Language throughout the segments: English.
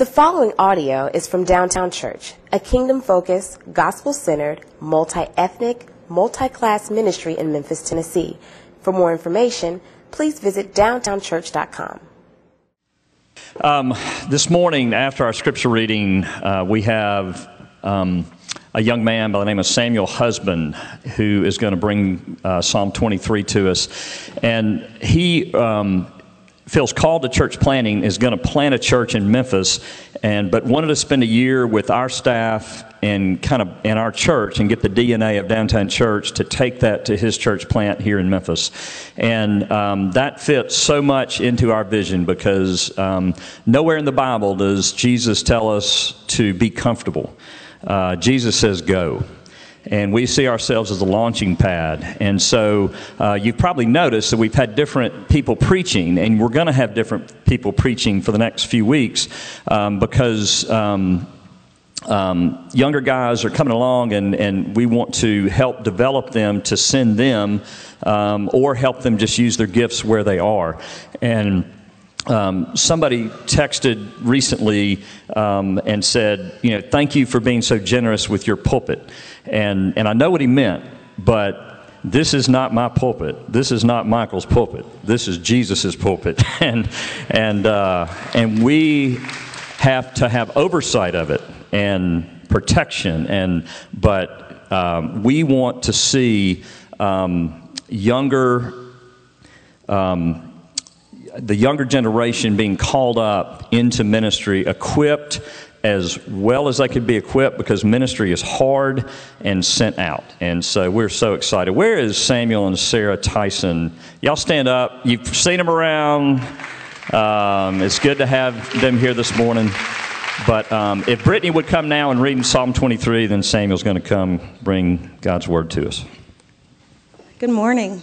The following audio is from Downtown Church, a kingdom focused, gospel centered, multi ethnic, multi class ministry in Memphis, Tennessee. For more information, please visit downtownchurch.com. Um, this morning, after our scripture reading, uh, we have um, a young man by the name of Samuel Husband who is going to bring uh, Psalm 23 to us. And he um, feels called to church planting, is going to plant a church in Memphis, and but wanted to spend a year with our staff and kind of in our church and get the DNA of downtown church to take that to his church plant here in Memphis, and um, that fits so much into our vision because um, nowhere in the Bible does Jesus tell us to be comfortable. Uh, Jesus says go and we see ourselves as a launching pad. And so uh, you've probably noticed that we've had different people preaching, and we're going to have different people preaching for the next few weeks um, because. Um, um, younger guys are coming along, and, and we want to help develop them to send them um, or help them just use their gifts where they are. And um, somebody texted recently um, and said, you know, thank you for being so generous with your pulpit. And, and I know what he meant, but this is not my pulpit. This is not Michael's pulpit. This is Jesus' pulpit. and, and, uh, and we have to have oversight of it and protection. And, but um, we want to see um, younger, um, the younger generation being called up into ministry, equipped as well as they could be equipped because ministry is hard and sent out. And so we're so excited. Where is Samuel and Sarah Tyson? Y'all stand up. You've seen them around. Um, it's good to have them here this morning. But um, if Brittany would come now and read Psalm 23, then Samuel's going to come bring God's word to us. Good morning.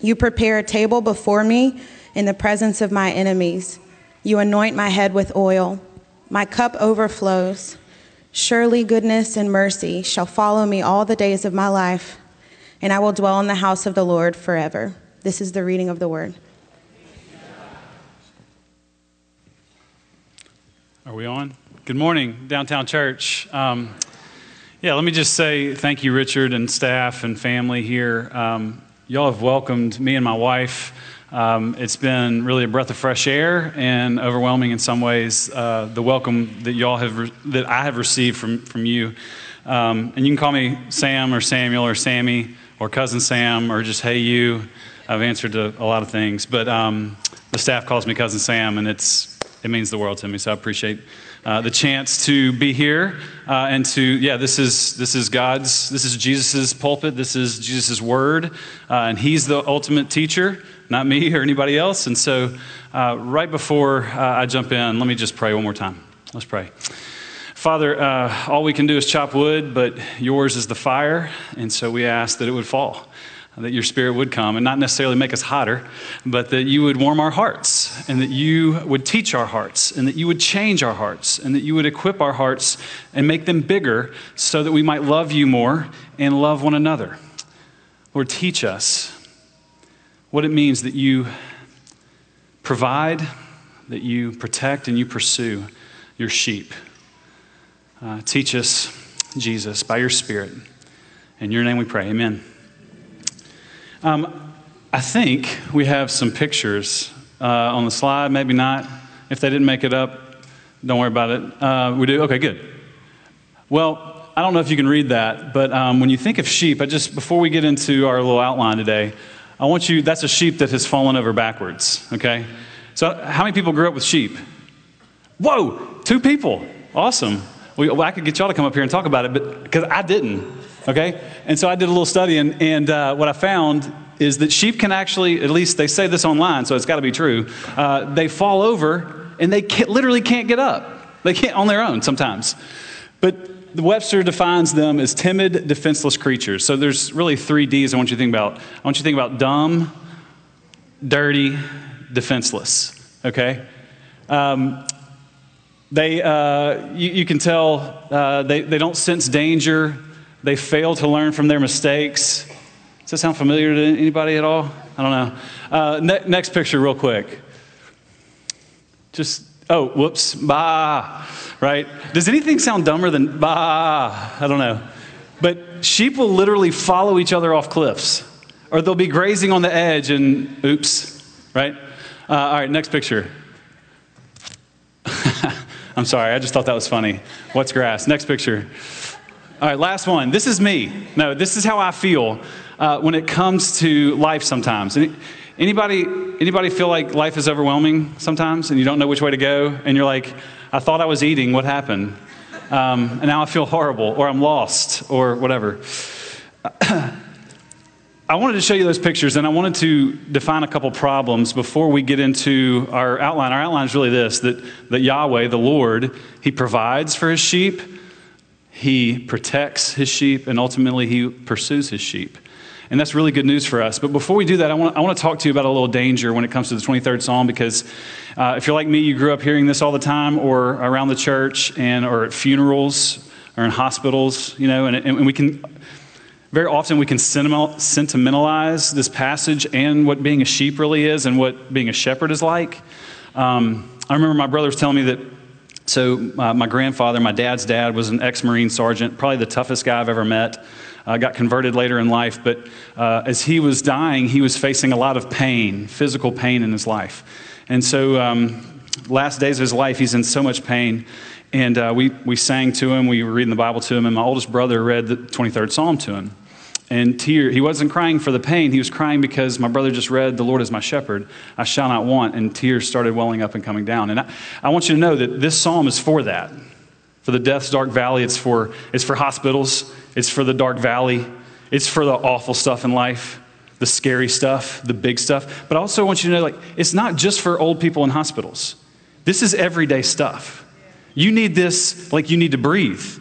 You prepare a table before me in the presence of my enemies. You anoint my head with oil. My cup overflows. Surely goodness and mercy shall follow me all the days of my life, and I will dwell in the house of the Lord forever. This is the reading of the word. Are we on? Good morning, Downtown Church. Um, yeah, let me just say thank you, Richard and staff and family here. Um, y'all have welcomed me and my wife um, it's been really a breath of fresh air and overwhelming in some ways. Uh, the welcome that y'all have re- that I have received from from you, um, and you can call me Sam or Samuel or Sammy or cousin Sam or just hey you. I've answered to a lot of things, but um, the staff calls me cousin Sam, and it's it means the world to me. So I appreciate uh, the chance to be here uh, and to yeah this is this is god's this is jesus's pulpit this is jesus's word uh, and he's the ultimate teacher not me or anybody else. And so uh, right before uh, i jump in let me just pray one more time. Let's pray. Father all we can do is chop wood but yours is the fire and so we ask that it would fall that your spirit would come and not necessarily make us hotter, but that you would warm our hearts and that you would teach our hearts and that you would change our hearts and that you would equip our hearts and make them bigger so that we might love you more and love one another. Lord, teach us what it means that you provide, that you protect, and you pursue your sheep. Uh, teach us, Jesus, by your Spirit. In your name we pray. Amen. Um, I think we have some pictures uh, on the slide, maybe not. If they didn't make it up, don't worry about it. Uh, we do? Okay, good. Well, I don't know if you can read that, but um, when you think of sheep, I just, before we get into our little outline today, I want you, that's a sheep that has fallen over backwards, okay? So, how many people grew up with sheep? Whoa, two people. Awesome. We, well, I could get y'all to come up here and talk about it, but because I didn't. Okay? And so I did a little study, and, and uh, what I found is that sheep can actually, at least they say this online, so it's got to be true, uh, they fall over and they can't, literally can't get up. They can't on their own sometimes. But Webster defines them as timid, defenseless creatures. So there's really three D's I want you to think about. I want you to think about dumb, dirty, defenseless. Okay? Um, they, uh, you, you, can tell uh, they, they don't sense danger. They fail to learn from their mistakes. Does that sound familiar to anybody at all? I don't know. Uh, ne- next picture, real quick. Just, oh, whoops, bah, right? Does anything sound dumber than bah? I don't know. But sheep will literally follow each other off cliffs, or they'll be grazing on the edge and oops, right? Uh, all right, next picture. I'm sorry, I just thought that was funny. What's grass? Next picture. All right, last one. This is me. No, this is how I feel uh, when it comes to life sometimes. Anybody, anybody feel like life is overwhelming sometimes and you don't know which way to go? And you're like, I thought I was eating, what happened? Um, and now I feel horrible, or I'm lost, or whatever. I wanted to show you those pictures, and I wanted to define a couple problems before we get into our outline. Our outline is really this that, that Yahweh, the Lord, He provides for His sheep, He protects His sheep, and ultimately He pursues His sheep. And that's really good news for us. But before we do that, I want, I want to talk to you about a little danger when it comes to the 23rd Psalm because uh, if you're like me, you grew up hearing this all the time or around the church and or at funerals or in hospitals, you know, and, and we can very often we can sentimentalize this passage and what being a sheep really is and what being a shepherd is like. Um, I remember my brother was telling me that. So, uh, my grandfather, my dad's dad, was an ex Marine sergeant, probably the toughest guy I've ever met. Uh, got converted later in life, but uh, as he was dying, he was facing a lot of pain, physical pain in his life. And so, um, last days of his life, he's in so much pain. And uh, we, we sang to him, we were reading the Bible to him, and my oldest brother read the 23rd Psalm to him and tear. He wasn't crying for the pain. He was crying because my brother just read, The Lord is my shepherd. I shall not want. And tears started welling up and coming down. And I, I want you to know that this psalm is for that. For the death's dark valley, it's for, it's for hospitals, it's for the dark valley, it's for the awful stuff in life, the scary stuff, the big stuff. But I also want you to know like, it's not just for old people in hospitals. This is everyday stuff. You need this like you need to breathe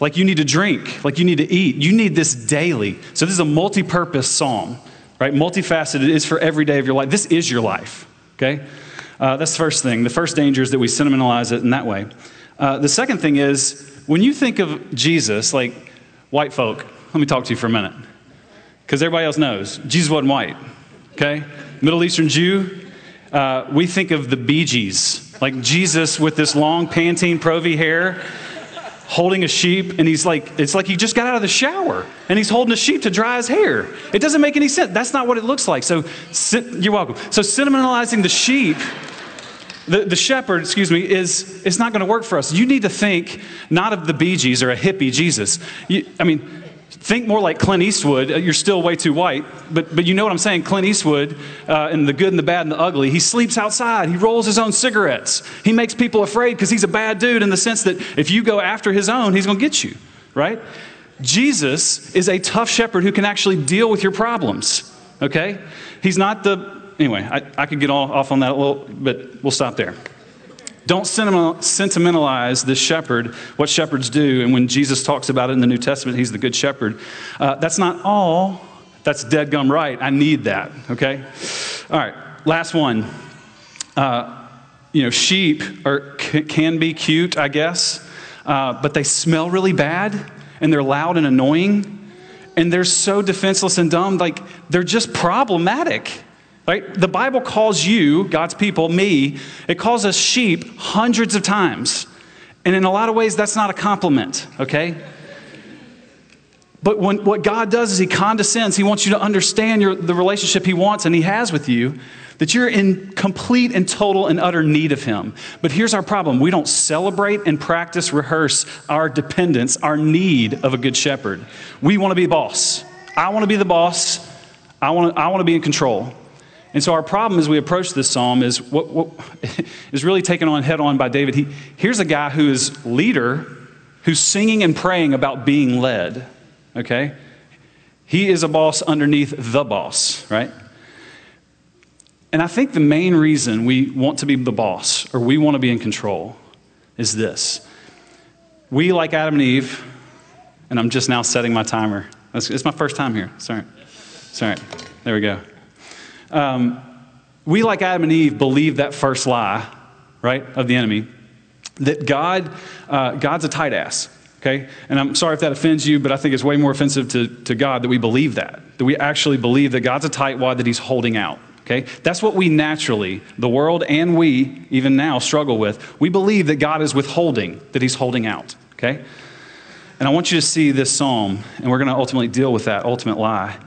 like you need to drink, like you need to eat. You need this daily. So this is a multi-purpose psalm, right? Multifaceted. It's for every day of your life. This is your life, okay? Uh, that's the first thing. The first danger is that we sentimentalize it in that way. Uh, the second thing is when you think of Jesus, like white folk, let me talk to you for a minute. Because everybody else knows Jesus wasn't white, okay? Middle Eastern Jew, uh, we think of the Bee Gees, like Jesus with this long Pantene Pro V hair holding a sheep and he's like it's like he just got out of the shower and he's holding a sheep to dry his hair. It doesn't make any sense. That's not what it looks like. So you're welcome. So sentimentalizing the sheep the, the shepherd excuse me is it's not going to work for us. You need to think not of the bee gees or a hippie jesus. You, i mean think more like Clint Eastwood. Uh, you're still way too white, but, but you know what I'm saying. Clint Eastwood, uh, and the good and the bad and the ugly, he sleeps outside. He rolls his own cigarettes. He makes people afraid because he's a bad dude in the sense that if you go after his own, he's going to get you, right? Jesus is a tough shepherd who can actually deal with your problems, okay? He's not the, anyway, I, I could get all, off on that a little, but we'll stop there. Don't sentimentalize this shepherd, what shepherds do. And when Jesus talks about it in the New Testament, he's the good shepherd. Uh, that's not all. That's dead gum right. I need that, okay? All right, last one. Uh, you know, sheep are, can be cute, I guess, uh, but they smell really bad and they're loud and annoying and they're so defenseless and dumb. Like, they're just problematic. Right? The Bible calls you, God's people, me, it calls us sheep hundreds of times. And in a lot of ways, that's not a compliment, okay? But when, what God does is He condescends. He wants you to understand your, the relationship He wants and He has with you, that you're in complete and total and utter need of Him. But here's our problem we don't celebrate and practice, rehearse our dependence, our need of a good shepherd. We want to be boss. I want to be the boss. I want to, I want to be in control. And so our problem as we approach this psalm is what, what is really taken on head on by David. He, here's a guy who is leader, who's singing and praying about being led. Okay? He is a boss underneath the boss, right? And I think the main reason we want to be the boss or we want to be in control is this. We, like Adam and Eve, and I'm just now setting my timer. It's my first time here. Sorry. Sorry. There we go. Um, we, like Adam and Eve, believe that first lie, right, of the enemy, that God, uh, God's a tight ass. Okay? And I'm sorry if that offends you, but I think it's way more offensive to, to God that we believe that, that we actually believe that God's a tightwad that he's holding out. Okay? That's what we naturally, the world and we, even now, struggle with. We believe that God is withholding, that he's holding out. Okay? And I want you to see this psalm, and we're going to ultimately deal with that ultimate lie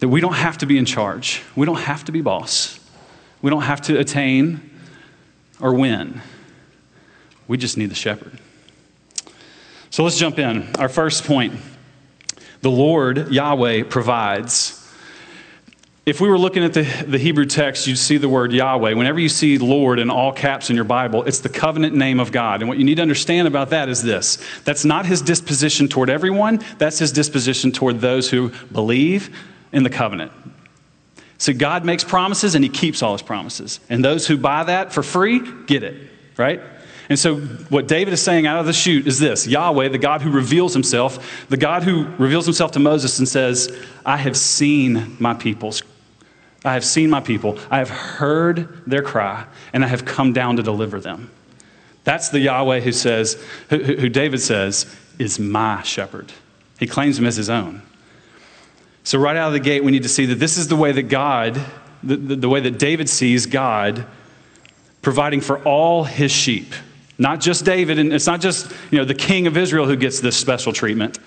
that we don't have to be in charge, we don't have to be boss, we don't have to attain or win. We just need the shepherd. So let's jump in. Our first point the Lord, Yahweh, provides. If we were looking at the, the Hebrew text, you'd see the word Yahweh. Whenever you see Lord in all caps in your Bible, it's the covenant name of God. And what you need to understand about that is this that's not his disposition toward everyone, that's his disposition toward those who believe in the covenant. So God makes promises and he keeps all his promises. And those who buy that for free get it, right? And so, what David is saying out of the chute is this Yahweh, the God who reveals himself, the God who reveals himself to Moses and says, I have seen my people's. I have seen my people. I have heard their cry, and I have come down to deliver them. That's the Yahweh who says, who, who David says, is my shepherd. He claims him as his own. So, right out of the gate, we need to see that this is the way that God, the, the, the way that David sees God providing for all his sheep. Not just David, and it's not just you know, the king of Israel who gets this special treatment.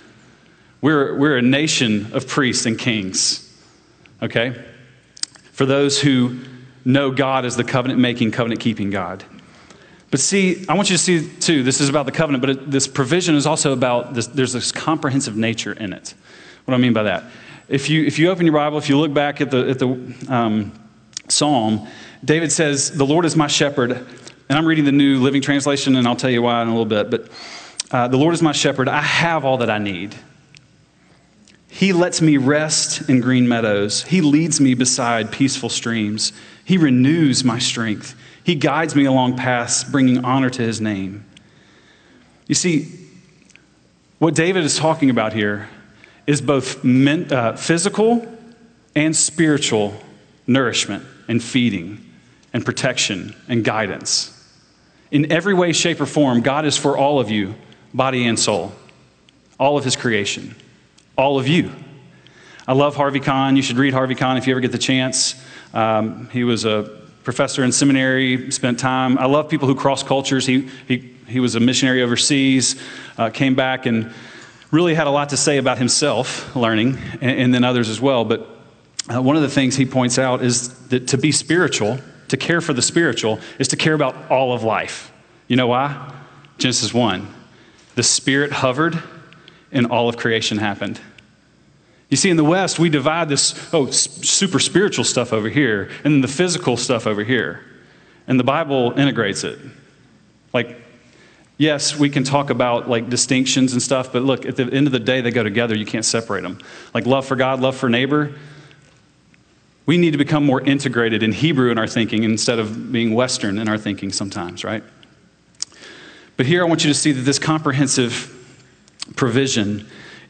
We're, we're a nation of priests and kings, okay? For those who know God as the covenant making, covenant keeping God. But see, I want you to see too, this is about the covenant, but it, this provision is also about this, there's this comprehensive nature in it. What do I mean by that? If you, if you open your Bible, if you look back at the, at the um, psalm, David says, The Lord is my shepherd, and I'm reading the New Living Translation, and I'll tell you why in a little bit. But uh, the Lord is my shepherd. I have all that I need. He lets me rest in green meadows. He leads me beside peaceful streams. He renews my strength. He guides me along paths, bringing honor to his name. You see, what David is talking about here is both men, uh, physical and spiritual nourishment and feeding and protection and guidance. In every way, shape, or form, God is for all of you, body and soul, all of His creation, all of you. I love Harvie Conn. You should read Harvie Conn if you ever get the chance. Um, he was a professor in seminary, spent time. I love people who cross cultures. He, he, he was a missionary overseas, uh, came back and really had a lot to say about himself, learning, and, and then others as well. But uh, one of the things he points out is that to be spiritual, to care for the spiritual, is to care about all of life. You know why? Genesis 1. The Spirit hovered, and all of creation happened. You see, in the West, we divide this, oh, super spiritual stuff over here, and then the physical stuff over here. And the Bible integrates it. Like, yes, we can talk about like distinctions and stuff, but look, at the end of the day, they go together. You can't separate them. Like love for God, love for neighbor, we need to become more integrated in Hebrew in our thinking instead of being Western in our thinking sometimes, right? But here I want you to see that this comprehensive provision,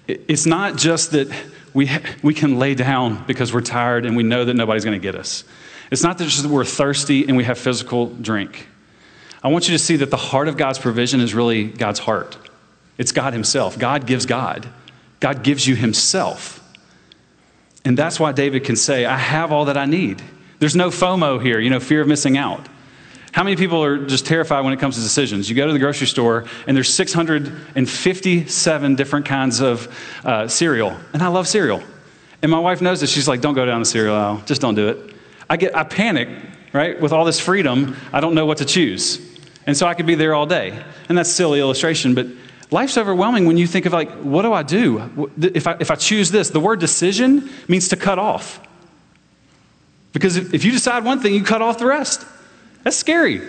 it's not just that we, we can lay down because we're tired and we know that nobody's going to get us. It's not just that we're thirsty and we have physical drink. I want you to see that the heart of God's provision is really God's heart. It's God Himself. God gives God. God gives you Himself. And that's why David can say, I have all that I need. There's no FOMO here, you know, fear of missing out. How many people are just terrified when it comes to decisions? You go to the grocery store and there's 657 different kinds of uh, cereal, and I love cereal. And my wife knows this. She's like, "Don't go down the cereal aisle. Just don't do it." I get, I panic, right? With all this freedom, I don't know what to choose, and so I could be there all day. And that's silly illustration, but Life's overwhelming when you think of like, what do I do? If I, if I choose this, the word decision means to cut off. Because if you decide one thing, you cut off the rest. That's scary.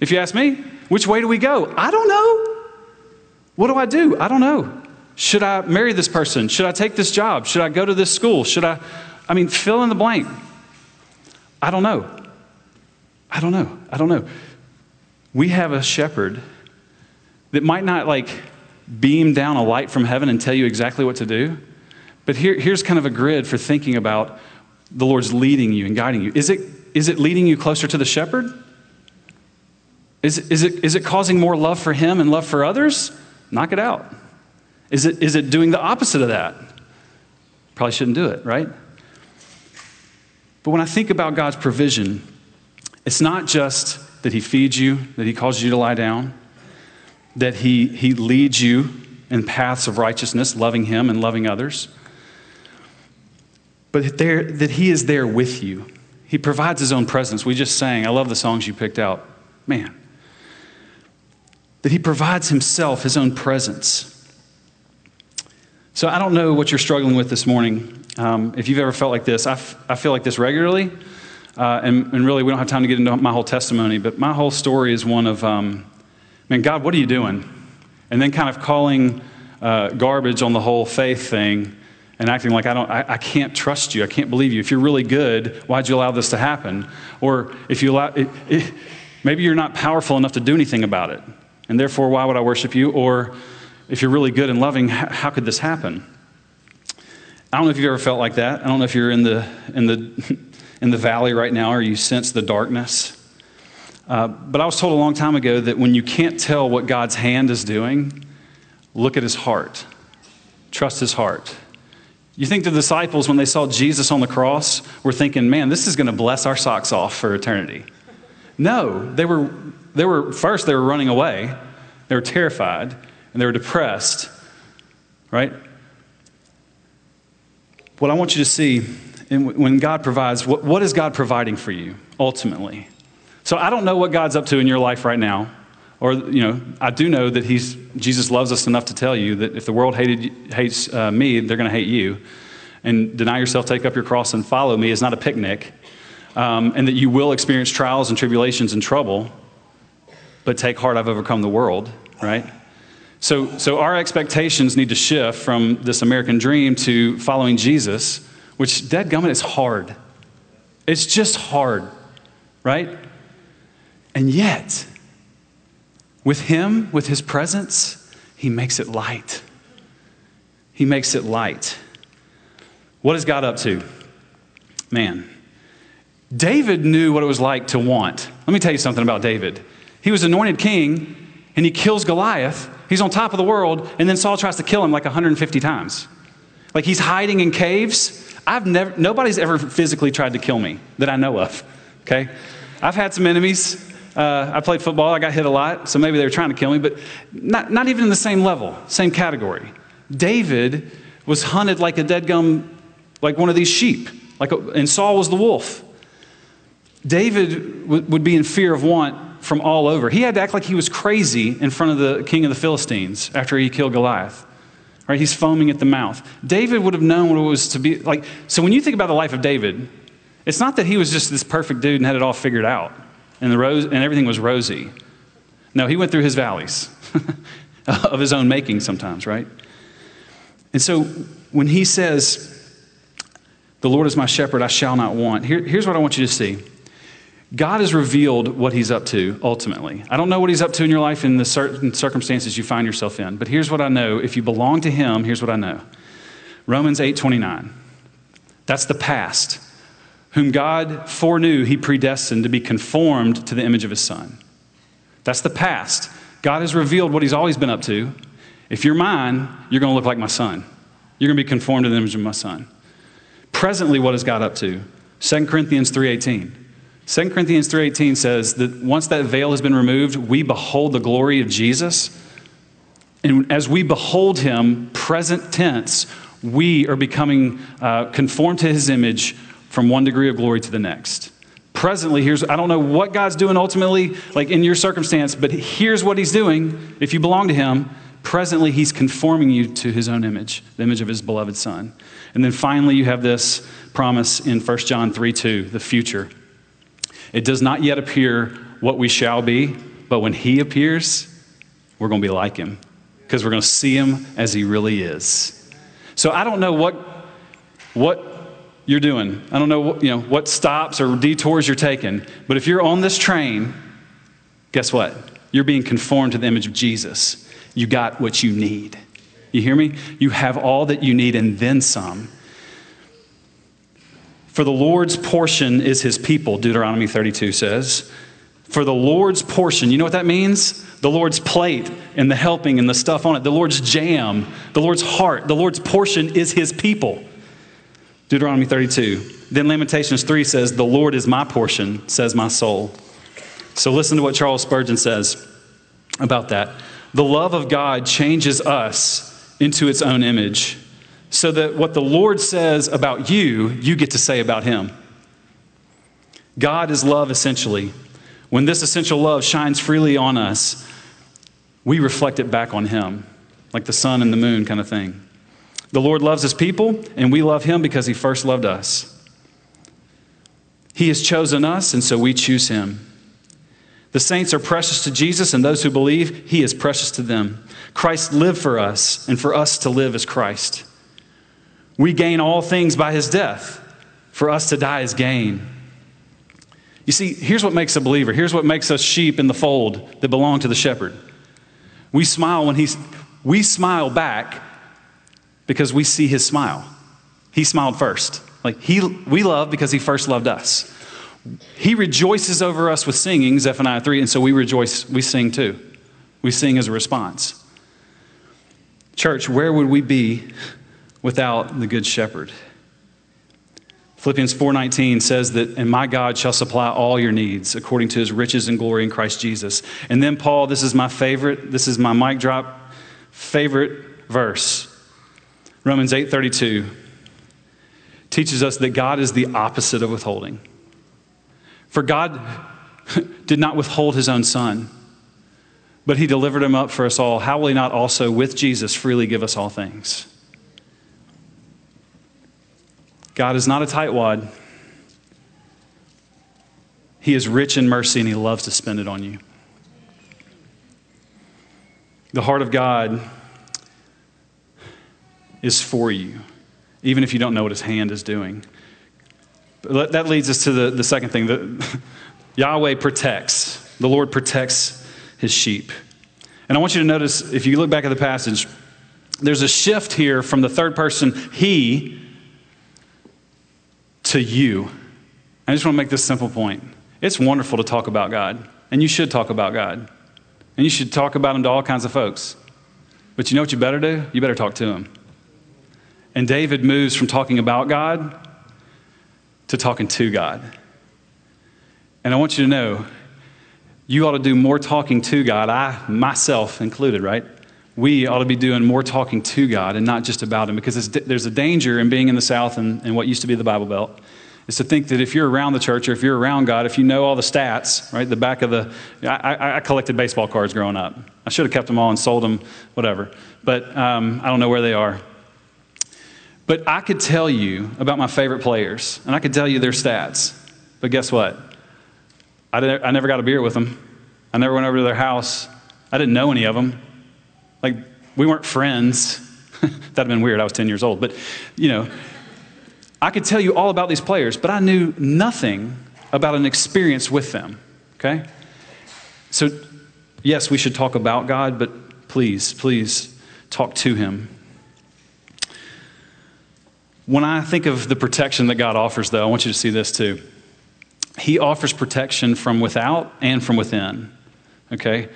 If you ask me, which way do we go? I don't know. What do I do? I don't know. Should I marry this person? Should I take this job? Should I go to this school? Should I? I mean, fill in the blank. I don't know. I don't know. I don't know. We have a shepherd that might not like beam down a light from heaven and tell you exactly what to do. But here, here's kind of a grid for thinking about the Lord's leading you and guiding you. Is it, is it leading you closer to the shepherd? Is, is, it, is it causing more love for him and love for others? Knock it out. Is it, is it doing the opposite of that? Probably shouldn't do it, right? But when I think about God's provision, it's not just that He feeds you, that He causes you to lie down, that He, he leads you in paths of righteousness, loving Him and loving others, but there, that He is there with you. He provides His own presence. We just sang, I love the songs you picked out. Man. That He provides Himself, His own presence. So I don't know what you're struggling with this morning. Um, if you've ever felt like this, I, f- I feel like this regularly. Uh, and, and, really, we don't have time to get into my whole testimony, but my whole story is one of, um, man, God, what are you doing? And then kind of calling uh, garbage on the whole faith thing and acting like I, don't, I, I, can't trust you. I can't believe you. If you're really good, why'd you allow this to happen? Or if you allow, it, it, maybe you're not powerful enough to do anything about it. And therefore, why would I worship you? Or if you're really good and loving, how could this happen? I don't know if you've ever felt like that. I don't know if you're in the, in the, in the valley right now or you sense the darkness. Uh, but I was told a long time ago that when you can't tell what God's hand is doing, look at his heart. Trust his heart. You think the disciples, when they saw Jesus on the cross, were thinking, man, this is going to bless our socks off for eternity. No, they were, they were, first, they were running away. They were terrified and they were depressed, right? What I want you to see when God provides, what, what is God providing for you ultimately? So I don't know what God's up to in your life right now. Or, you know, I do know that he's, Jesus loves us enough to tell you that if the world hated, hates uh, me, they're going to hate you. And deny yourself, take up your cross, and follow me is not a picnic. Um, and that you will experience trials and tribulations and trouble, but take heart, I've overcome the world, right? So, so our expectations need to shift from this American dream to following Jesus, which, dead gummit, is hard. It's just hard, right? And yet, with Him, with His presence, He makes it light. He makes it light. What is God up to? Man, David knew what it was like to want. Let me tell you something about David. He was anointed king, and he kills Goliath He's on top of the world, and then Saul tries to kill him like 150 times. Like he's hiding in caves. I've never, nobody's ever physically tried to kill me that I know of. Okay? I've had some enemies. Uh, I played football. I got hit a lot, so maybe they were trying to kill me, but not, not even in the same level, same category. David was hunted like a dead gum, like one of these sheep, like a, and Saul was the wolf. David w- would be in fear of want from all over. He had to act like he was crazy in front of the king of the Philistines after he killed Goliath. Right? He's foaming at the mouth. David would have known what it was to be like. So when you think about the life of David, it's not that he was just this perfect dude and had it all figured out and, the rose, and everything was rosy. No, he went through his valleys of his own making sometimes, right? And so when he says, The Lord is my shepherd, I shall not want, here, here's what I want you to see. God has revealed what he's up to ultimately. I don't know what he's up to in your life in the certain circumstances you find yourself in, but here's what I know. If you belong to him, here's what I know. Romans 8:29. That's the past. Whom God foreknew, he predestined to be conformed to the image of his son. That's the past. God has revealed what he's always been up to. If you're mine, you're going to look like my son. You're going to be conformed to the image of my son. Presently, what is God up to? 2 Corinthians 3:18. 2 Corinthians 3:18 says that once that veil has been removed, we behold the glory of Jesus. And as we behold him, present tense, we are becoming uh, conformed to his image from one degree of glory to the next. Presently, here's, I don't know what God's doing ultimately, like in your circumstance, but here's what he's doing. If you belong to him, presently he's conforming you to his own image, the image of his beloved son. And then finally, you have this promise in 1 John 3 2, the future. It does not yet appear what we shall be, but when he appears, we're going to be like him because we're going to see him as he really is. So I don't know what, what you're doing. I don't know what, you know, what stops or detours you're taking, but if you're on this train, guess what? You're being conformed to the image of Jesus. You got what you need. You hear me? You have all that you need and then some. For the Lord's portion is his people, Deuteronomy 32 says. For the Lord's portion, you know what that means? The Lord's plate and the helping and the stuff on it, the Lord's jam, the Lord's heart, the Lord's portion is his people. Deuteronomy 32. Then Lamentations 3 says, The Lord is my portion, says my soul. So listen to what Charles Spurgeon says about that. The love of God changes us into its own image so that what the Lord says about you, you get to say about him. God is love essentially. When this essential love shines freely on us, we reflect it back on him, like the sun and the moon kind of thing. The Lord loves his people, and we love him because he first loved us. He has chosen us, and so we choose him. The saints are precious to Jesus, and those who believe, he is precious to them. Christ lived for us, and for us to live as Christ. We gain all things by his death. For us to die is gain. You see, here's what makes a believer. Here's what makes us sheep in the fold that belong to the shepherd. We smile when he's, we smile back because we see his smile. He smiled first. Like he, we love because he first loved us. He rejoices over us with singing, Zephaniah 3, and so we rejoice, we sing too. We sing as a response. Church, where would we be without the good shepherd? Philippians 4:19 says that and my God shall supply all your needs according to his riches and glory in Christ Jesus. And then Paul, this is my favorite, this is my mic drop favorite verse. Romans 8:32 teaches us that God is the opposite of withholding. For God did not withhold his own son, but he delivered him up for us all. How will he not also with Jesus freely give us all things? God is not a tightwad. He is rich in mercy and he loves to spend it on you. The heart of God is for you, even if you don't know what his hand is doing. But that leads us to the, the second thing Yahweh protects. The Lord protects his sheep. And I want you to notice, if you look back at the passage, there's a shift here from the third person, he, to you. I just want to make this simple point. It's wonderful to talk about God, and you should talk about God. And you should talk about him to all kinds of folks. But you know what you better do? You better talk to him. And David moves from talking about God to talking to God. And I want you to know, you ought to do more talking to God, I, myself included, right? We ought to be doing more talking to God and not just about Him because there's a danger in being in the South and, and what used to be the Bible Belt is to think that if you're around the church or if you're around God, if you know all the stats, right, the back of the, I, I collected baseball cards growing up. I should have kept them all and sold them, whatever. But um, I don't know where they are. But I could tell you about my favorite players, and I could tell you their stats. But guess what? I, I never got a beer with them. I never went over to their house. I didn't know any of them. Like, we weren't friends. That'd have been weird. I was 10 years old. But, you know, I could tell you all about these players, but I knew nothing about an experience with them. Okay? So, yes, we should talk about God, but please, please talk to Him. When I think of the protection that God offers, though, I want you to see this too. He offers protection from without and from within. Okay?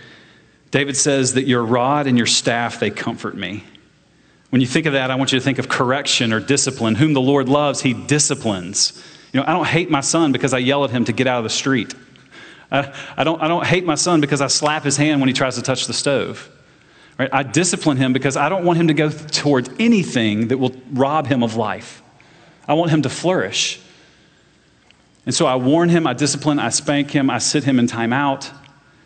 David says that your rod and your staff, they comfort me. When you think of that, I want you to think of correction or discipline. Whom the Lord loves, he disciplines. You know, I don't hate my son because I yell at him to get out of the street. I, I, don't, I don't hate my son because I slap his hand when he tries to touch the stove. Right? I discipline him because I don't want him to go towards anything that will rob him of life. I want him to flourish. And so I warn him, I discipline, I spank him, I sit him in timeout.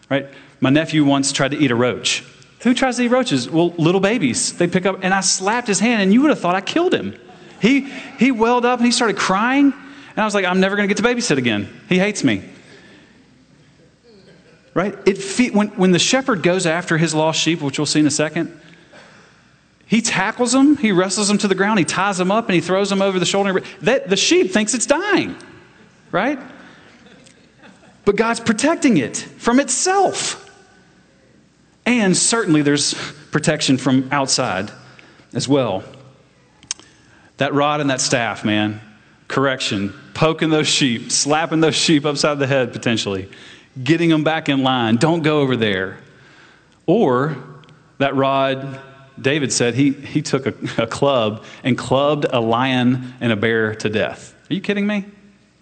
Right? My nephew once tried to eat a roach. Who tries to eat roaches? Well, little babies. They pick up, and I slapped his hand, and you would have thought I killed him. He, he welled up and he started crying, and I was like, I'm never going to get to babysit again. He hates me. Right? It when, when the shepherd goes after his lost sheep, which we'll see in a second, he tackles them, he wrestles them to the ground, he ties them up, and he throws them over the shoulder. That, the sheep thinks it's dying, right? But God's protecting it from itself. And certainly there's protection from outside as well. That rod and that staff, man, correction, poking those sheep, slapping those sheep upside the head potentially, getting them back in line. Don't go over there. Or that rod, David said he, he took a, a club and clubbed a lion and a bear to death. Are you kidding me?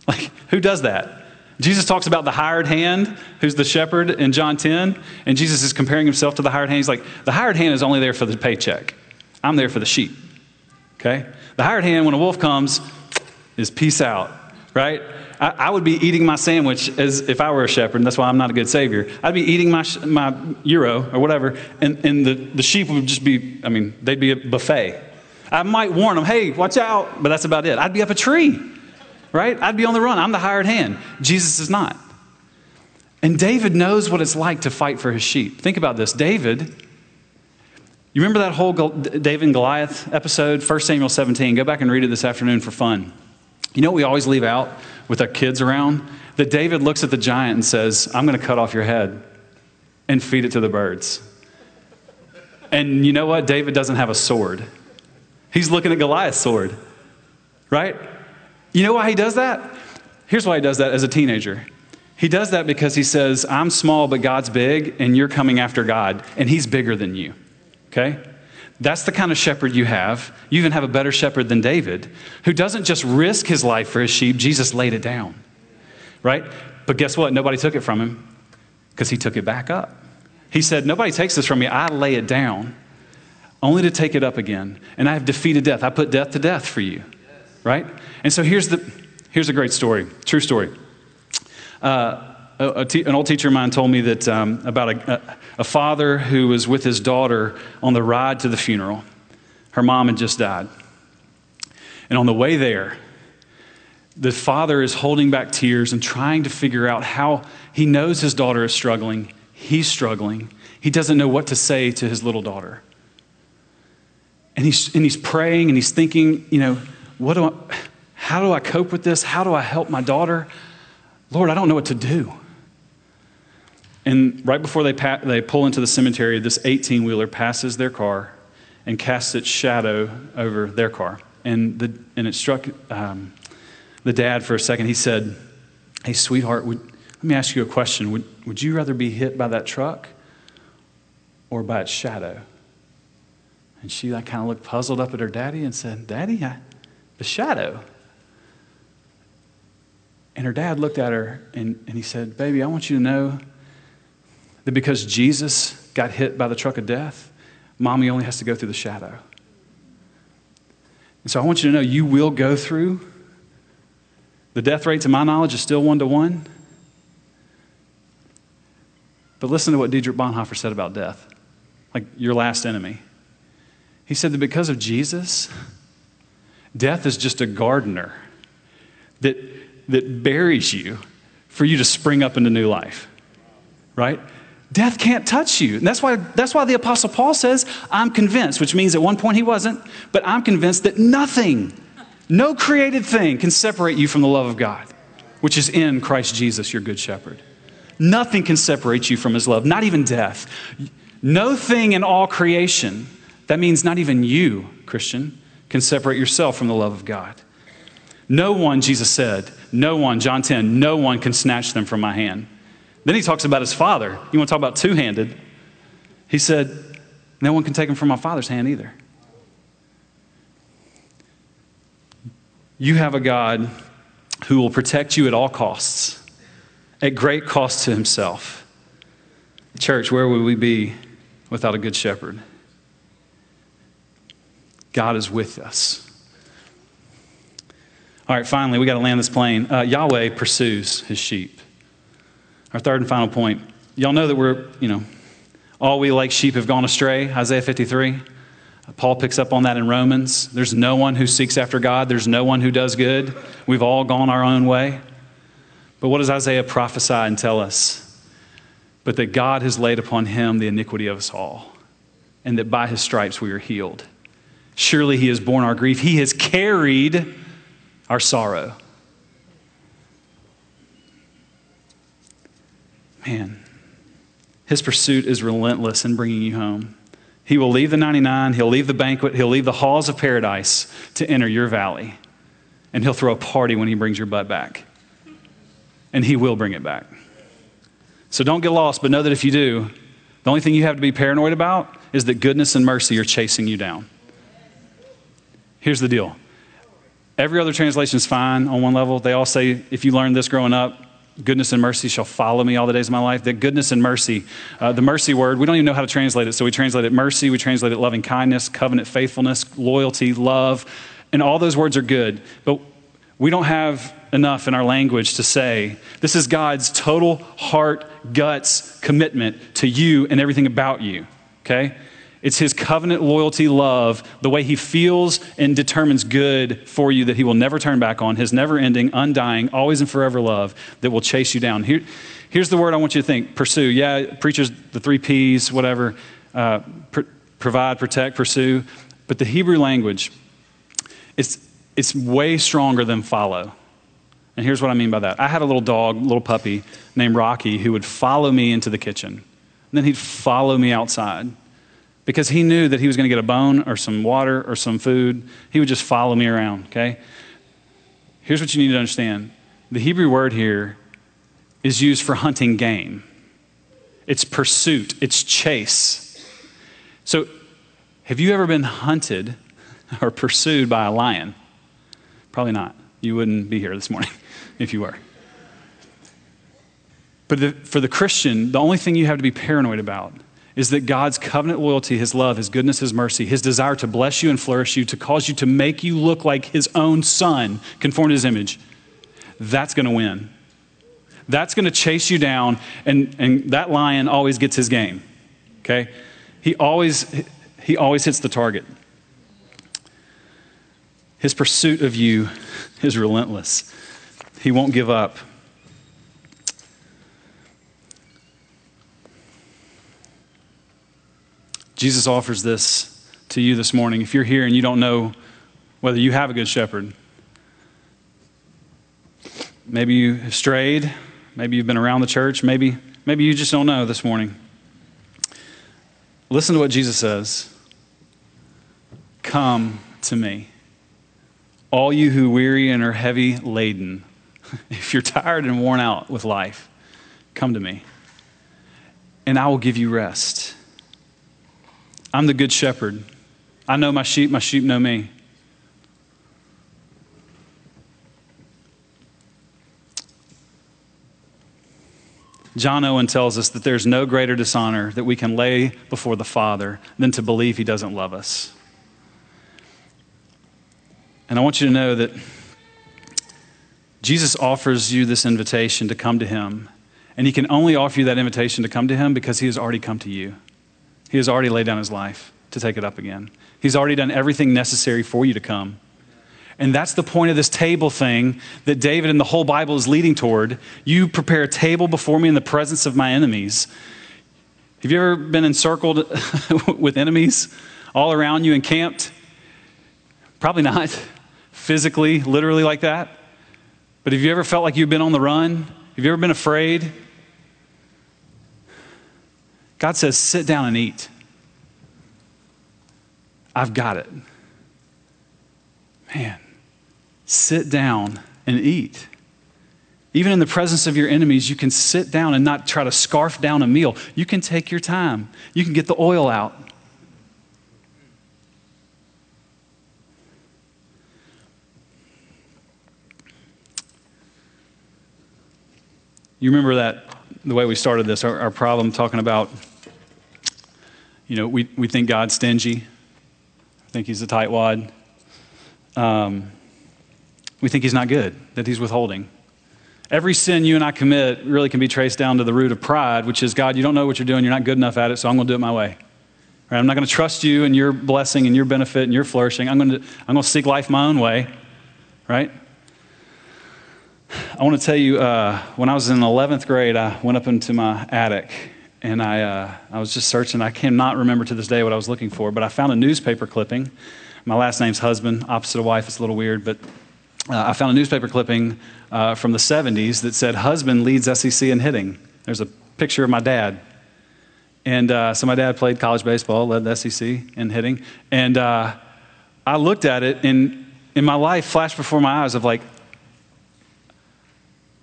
Like, who does that? Jesus talks about the hired hand, who's the shepherd in John 10, and Jesus is comparing himself to the hired hand. He's like, the hired hand is only there for the paycheck. I'm there for the sheep. Okay? The hired hand, when a wolf comes, is peace out, right? I, I would be eating my sandwich as if I were a shepherd, and that's why I'm not a good savior. I'd be eating my, my euro or whatever, and, and the, the sheep would just be, I mean, they'd be a buffet. I might warn them, hey, watch out, but that's about it. I'd be up a tree right? I'd be on the run. I'm the hired hand. Jesus is not. And David knows what it's like to fight for his sheep. Think about this. David, you remember that whole David and Goliath episode, 1 Samuel 17? Go back and read it this afternoon for fun. You know what we always leave out with our kids around? That David looks at the giant and says, I'm going to cut off your head and feed it to the birds. And you know what? David doesn't have a sword. He's looking at Goliath's sword, right? You know why he does that? Here's why he does that as a teenager. He does that because he says, I'm small, but God's big, and you're coming after God, and he's bigger than you. Okay? That's the kind of shepherd you have. You even have a better shepherd than David, who doesn't just risk his life for his sheep, Jesus laid it down. Right? But guess what? Nobody took it from him because he took it back up. He said, Nobody takes this from me. I lay it down only to take it up again. And I have defeated death. I put death to death for you right? And so here's, the, here's a great story, true story. Uh, an old teacher of mine told me that um, about a, a, a father who was with his daughter on the ride to the funeral. Her mom had just died. And on the way there, the father is holding back tears and trying to figure out how he knows his daughter is struggling. He's struggling. He doesn't know what to say to his little daughter. And he's, and he's praying and he's thinking, you know, what do I, how do I cope with this? How do I help my daughter? Lord, I don't know what to do. And right before they, pa- they pull into the cemetery, this 18 wheeler passes their car and casts its shadow over their car. And, the, and it struck um, the dad for a second. He said, Hey, sweetheart, would, let me ask you a question. Would, would you rather be hit by that truck or by its shadow? And she like, kind of looked puzzled up at her daddy and said, Daddy, I, the shadow. And her dad looked at her and, and he said, Baby, I want you to know that because Jesus got hit by the truck of death, mommy only has to go through the shadow. And so I want you to know you will go through. The death rate, to my knowledge, is still one to one. But listen to what Dietrich Bonhoeffer said about death, like your last enemy. He said that because of Jesus, Death is just a gardener that, that buries you for you to spring up into new life, right? Death can't touch you. And that's why, that's why the Apostle Paul says, I'm convinced, which means at one point he wasn't, but I'm convinced that nothing, no created thing can separate you from the love of God, which is in Christ Jesus, your good shepherd. Nothing can separate you from his love, not even death. No thing in all creation, that means not even you, Christian, can separate yourself from the love of God. No one, Jesus said, no one, John 10, no one can snatch them from my hand. Then he talks about his father. You want to talk about two handed? He said, no one can take them from my father's hand either. You have a God who will protect you at all costs, at great cost to himself. Church, where would we be without a good shepherd? God is with us. All right, finally, we got to land this plane. Uh, Yahweh pursues his sheep. Our third and final point. Y'all know that we're, you know, all we like sheep have gone astray, Isaiah 53. Paul picks up on that in Romans. There's no one who seeks after God, there's no one who does good. We've all gone our own way. But what does Isaiah prophesy and tell us? But that God has laid upon him the iniquity of us all, and that by his stripes we are healed. Surely he has borne our grief. He has carried our sorrow. Man, His pursuit is relentless in bringing you home. He will leave the 99, he'll leave the banquet, he'll leave the halls of paradise to enter your valley. And he'll throw a party when he brings your butt back. And he will bring it back. So don't get lost, but know that if you do, the only thing you have to be paranoid about is that goodness and mercy are chasing you down. Here's the deal every other translation is fine on one level. They all say, if you learned this growing up, goodness and mercy shall follow me all the days of my life. That goodness and mercy, uh, the mercy word, we don't even know how to translate it. So we translate it mercy, we translate it loving kindness, covenant faithfulness, loyalty, love, and all those words are good. But we don't have enough in our language to say this is God's total heart, guts commitment to you and everything about you. Okay? It's his covenant loyalty love, the way he feels and determines good for you that he will never turn back on, his never ending, undying, always and forever love that will chase you down. Here, here's the word I want you to think pursue. Yeah, preachers, the three P's, whatever uh, pr- provide, protect, pursue. But the Hebrew language, it's, it's way stronger than follow. And here's what I mean by that. I had a little dog, little puppy named Rocky, who would follow me into the kitchen. And then he'd follow me outside because he knew that he was going to get a bone or some water or some food. He would just follow me around, okay? Here's what you need to understand the Hebrew word here is used for hunting game, it's pursuit, it's chase. So, have you ever been hunted or pursued by a lion? Probably not. You wouldn't be here this morning if you were. But the, for the Christian, the only thing you have to be paranoid about is that God's covenant loyalty, His love, His goodness, His mercy, His desire to bless you and flourish you, to cause you to make you look like His own Son, conform to His image, that's going to win. That's going to chase you down, and, and that lion always gets his game. Okay? He always, he always hits the target. His pursuit of you is relentless. He won't give up. Jesus offers this to you this morning. If you're here and you don't know whether you have a good shepherd, maybe you have strayed, maybe you've been around the church, maybe, maybe you just don't know this morning. Listen to what Jesus says Come to me, all you who weary and are heavy laden. If you're tired and worn out with life, come to me, and I will give you rest. I'm the good shepherd. I know my sheep, my sheep know me. John Owen tells us that there's no greater dishonor that we can lay before the Father than to believe he doesn't love us. And I want you to know that Jesus offers you this invitation to come to him. And he can only offer you that invitation to come to him because he has already come to you. He has already laid down his life to take it up again. He's already done everything necessary for you to come. And that's the point of this table thing that David and the whole Bible is leading toward. You prepare a table before me in the presence of my enemies. Have you ever been encircled with enemies all around you encamped? Probably not physically, literally like that. But have you ever felt like you've been on the run? Have you ever been afraid? God says, sit down and eat. I've got it. Man, sit down and eat. Even in the presence of your enemies, you can sit down and not try to scarf down a meal. You can take your time, you can get the oil out. You remember that, the way we started this, our, our problem talking about you know, we, we think God's stingy. I think he's a tightwad. Um, we think he's not good, that he's withholding. Every sin you and I commit really can be traced down to the root of pride, which is God, you don't know what you're doing, you're not good enough at it, so I'm going to do it my way. Right? I'm not going to trust you and your blessing and your benefit and your flourishing. I'm going to, I'm going to seek life my own way, right? I want to tell you, uh, when I was in 11th grade, I went up into my attic and I, uh, I was just searching. I cannot remember to this day what I was looking for, but I found a newspaper clipping. My last name's husband, opposite of wife. It's a little weird, but uh, I found a newspaper clipping uh, from the 70s that said, Husband leads SEC in hitting. There's a picture of my dad. And uh, so my dad played college baseball, led the SEC in hitting. And uh, I looked at it, and in my life flashed before my eyes of like,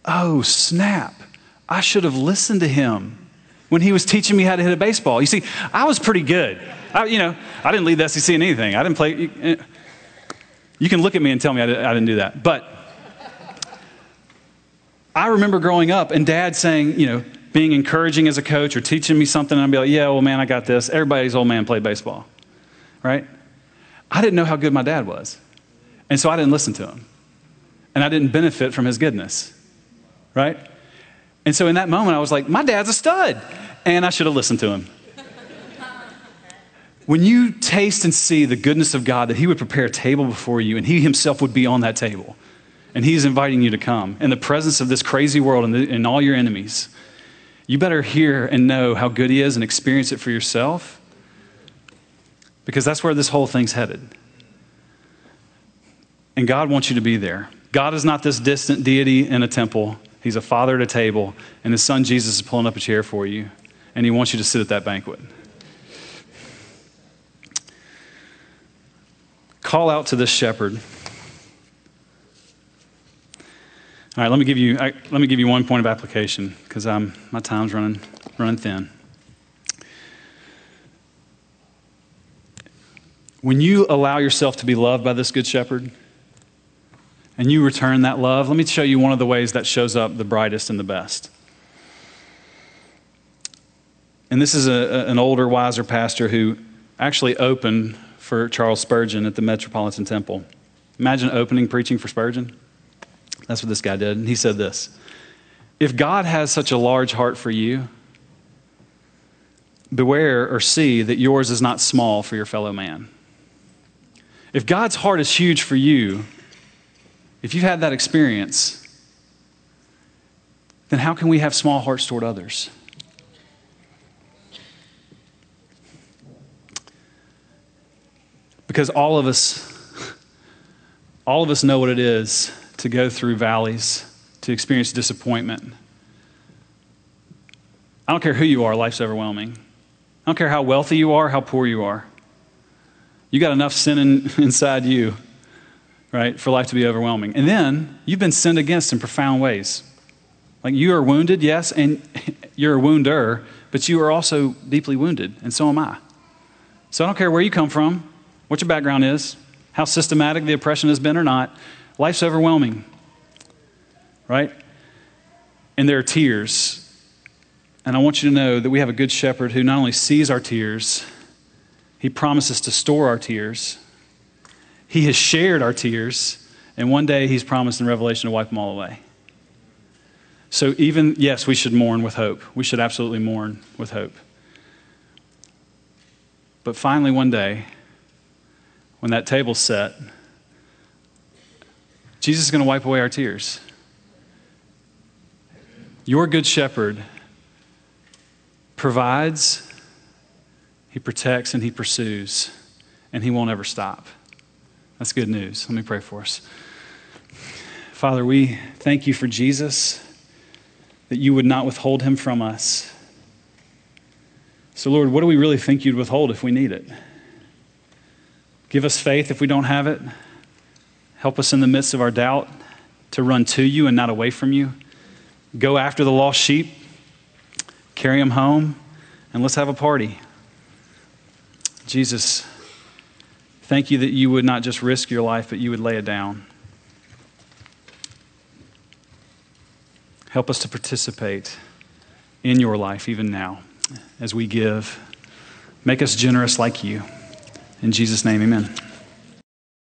oh, snap. I should have listened to him when he was teaching me how to hit a baseball. You see, I was pretty good. I, you know, I didn't lead the SEC in anything. I didn't play. Eh, you can look at me and tell me I didn't do that. But I remember growing up and dad saying, you know, being encouraging as a coach or teaching me something, and I'd be like, yeah, well, man, I got this. Everybody's old man played baseball, right? I didn't know how good my dad was. And so I didn't listen to him. And I didn't benefit from his goodness, right? And so in that moment, I was like, my dad's a stud. And I should have listened to him. when you taste and see the goodness of God, that He would prepare a table before you and He Himself would be on that table, and He's inviting you to come in the presence of this crazy world and, the, and all your enemies, you better hear and know how good He is and experience it for yourself because that's where this whole thing's headed. And God wants you to be there. God is not this distant deity in a temple. He's a father at a table, and his son Jesus is pulling up a chair for you, and he wants you to sit at that banquet. Call out to this shepherd. All right, let me give you, I, let me give you one point of application because um, my time's running, running thin. When you allow yourself to be loved by this good shepherd, and you return that love, let me show you one of the ways that shows up the brightest and the best. And this is a, an older, wiser pastor who actually opened for Charles Spurgeon at the Metropolitan Temple. Imagine opening preaching for Spurgeon. That's what this guy did. And he said this If God has such a large heart for you, beware or see that yours is not small for your fellow man. If God's heart is huge for you, if you've had that experience, then how can we have small hearts toward others? Because all of us, all of us know what it is to go through valleys, to experience disappointment. I don't care who you are, life's overwhelming. I don't care how wealthy you are, how poor you are. You got enough sin in, inside you right, for life to be overwhelming. And then you've been sinned against in profound ways. Like you are wounded, yes, and you're a wounder, but you are also deeply wounded, and so am I. So I don't care where you come from, what your background is, how systematic the oppression has been or not, life's overwhelming, right? And there are tears. And I want you to know that we have a good shepherd who not only sees our tears, he promises to store our tears he has shared our tears, and one day He's promised in Revelation to wipe them all away. So, even, yes, we should mourn with hope. We should absolutely mourn with hope. But finally, one day, when that table's set, Jesus is going to wipe away our tears. Your good shepherd provides, he protects, and he pursues, and he won't ever stop. That's good news. Let me pray for us. Father, we thank you for Jesus, that you would not withhold him from us. So, Lord, what do we really think you'd withhold if we need it? Give us faith if we don't have it. Help us in the midst of our doubt to run to you and not away from you. Go after the lost sheep, carry them home, and let's have a party. Jesus, Thank you that you would not just risk your life, but you would lay it down. Help us to participate in your life even now as we give. Make us generous like you. In Jesus' name, amen.